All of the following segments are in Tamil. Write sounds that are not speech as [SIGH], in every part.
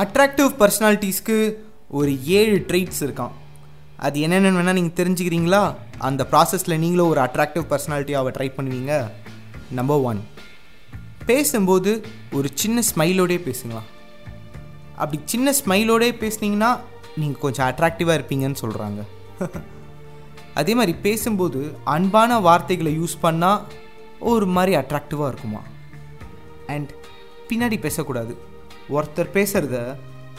அட்ராக்டிவ் பர்சனாலிட்டிஸ்க்கு ஒரு ஏழு ட்ரெயிட்ஸ் இருக்கான் அது என்னென்னு வேணால் நீங்கள் தெரிஞ்சுக்கிறீங்களா? அந்த ப்ராசஸில் நீங்களும் ஒரு அட்ராக்டிவ் பர்சனாலிட்டியாக ட்ரை பண்ணுவீங்க. நம்பர் ஒன் பேசும்போது ஒரு சின்ன ஸ்மைலோடே பேசுங்களா அப்படி சின்ன ஸ்மைலோடே பேசுனீங்கன்னா நீங்கள் கொஞ்சம் அட்ராக்டிவாக இருப்பீங்கன்னு சொல்கிறாங்க [LAUGHS] அதே மாதிரி பேசும்போது அன்பான வார்த்தைகளை யூஸ் பண்ணால் ஒரு மாதிரி அட்ராக்டிவாக இருக்குமா அண்ட் பின்னாடி பேசக்கூடாது. ஒருத்தர் பேசுகிறத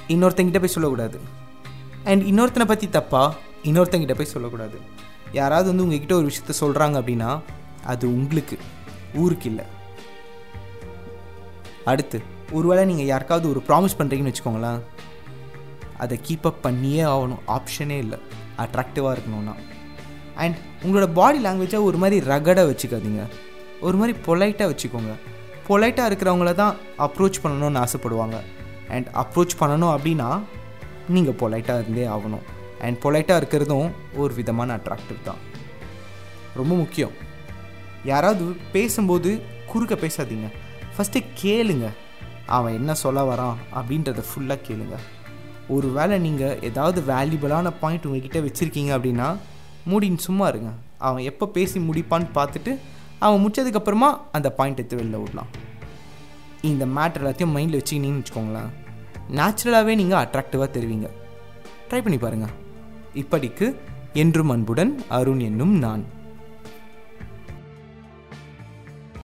இன்னொருத்தங்கிட்ட போய் சொல்லக்கூடாது. அண்ட் இன்னொருத்தனை பற்றி தப்பாக இன்னொருத்தங்கிட்ட போய் சொல்லக்கூடாது. யாராவது வந்து உங்ககிட்ட ஒரு விஷயத்த சொல்கிறாங்க அப்படின்னா அது உங்களுக்கு ஊருக்கு இல்லை. அடுத்து ஒருவேளை நீங்கள் யாருக்காவது ஒரு ப்ராமிஸ் பண்ணுறீங்கன்னு வச்சுக்கோங்களேன் அதை கீப் அப் பண்ணியே ஆகணும். ஆப்ஷனே இல்லை. அட்ராக்டிவாக இருக்கணும்னா. அண்ட் உங்களோட பாடி லாங்குவேஜை ஒரு மாதிரி ரகடாக வச்சுக்காதீங்க. ஒரு மாதிரி பொலைட்டாக வச்சுக்கோங்க. பொலைட்டாக இருக்கிறவங்கள தான் அப்ரோச் பண்ணணும்னு ஆசைப்படுவாங்க. அண்ட் அப்ரோச் பண்ணணும் அப்படின்னா நீங்கள் பொலைட்டாக இருந்தே ஆகணும். அண்ட் பொலைட்டாக இருக்கிறதும் ஒரு விதமான அட்ராக்டிவ் தான். ரொம்ப முக்கியம். யாராவது பேசும்போது குறுக்க பேசாதீங்க. ஃபஸ்ட்டு கேளுங்க. அவன் என்ன சொல்ல வரான் அப்படின்றத ஃபுல்லாக கேளுங்க. ஒரு வேளை நீங்கள் ஏதாவது வேல்யூபிளான பாயிண்ட் உங்ககிட்ட வச்சுருக்கீங்க அப்படின்னா மூடின்னு சும்மா இருங்க. அவன் எப்போ பேசி முடிப்பான்னு பார்த்துட்டு அவன் முடிச்சதுக்கப்புறமா அந்த பாயிண்ட் எடுத்து வெளில விடலாம் இந்த மேட்ரு எல்லாத்தையும் மைண்டில் வச்சுக்கினீங்கன்னு வச்சுக்கோங்களேன். நேச்சுரலாகவே நீங்கள் அட்ராக்டிவாக தெரிவிங்க. ட்ரை பண்ணி பாருங்கள் இப்படிக்கு என்றும் அன்புடன் அருண் என்னும் நான்.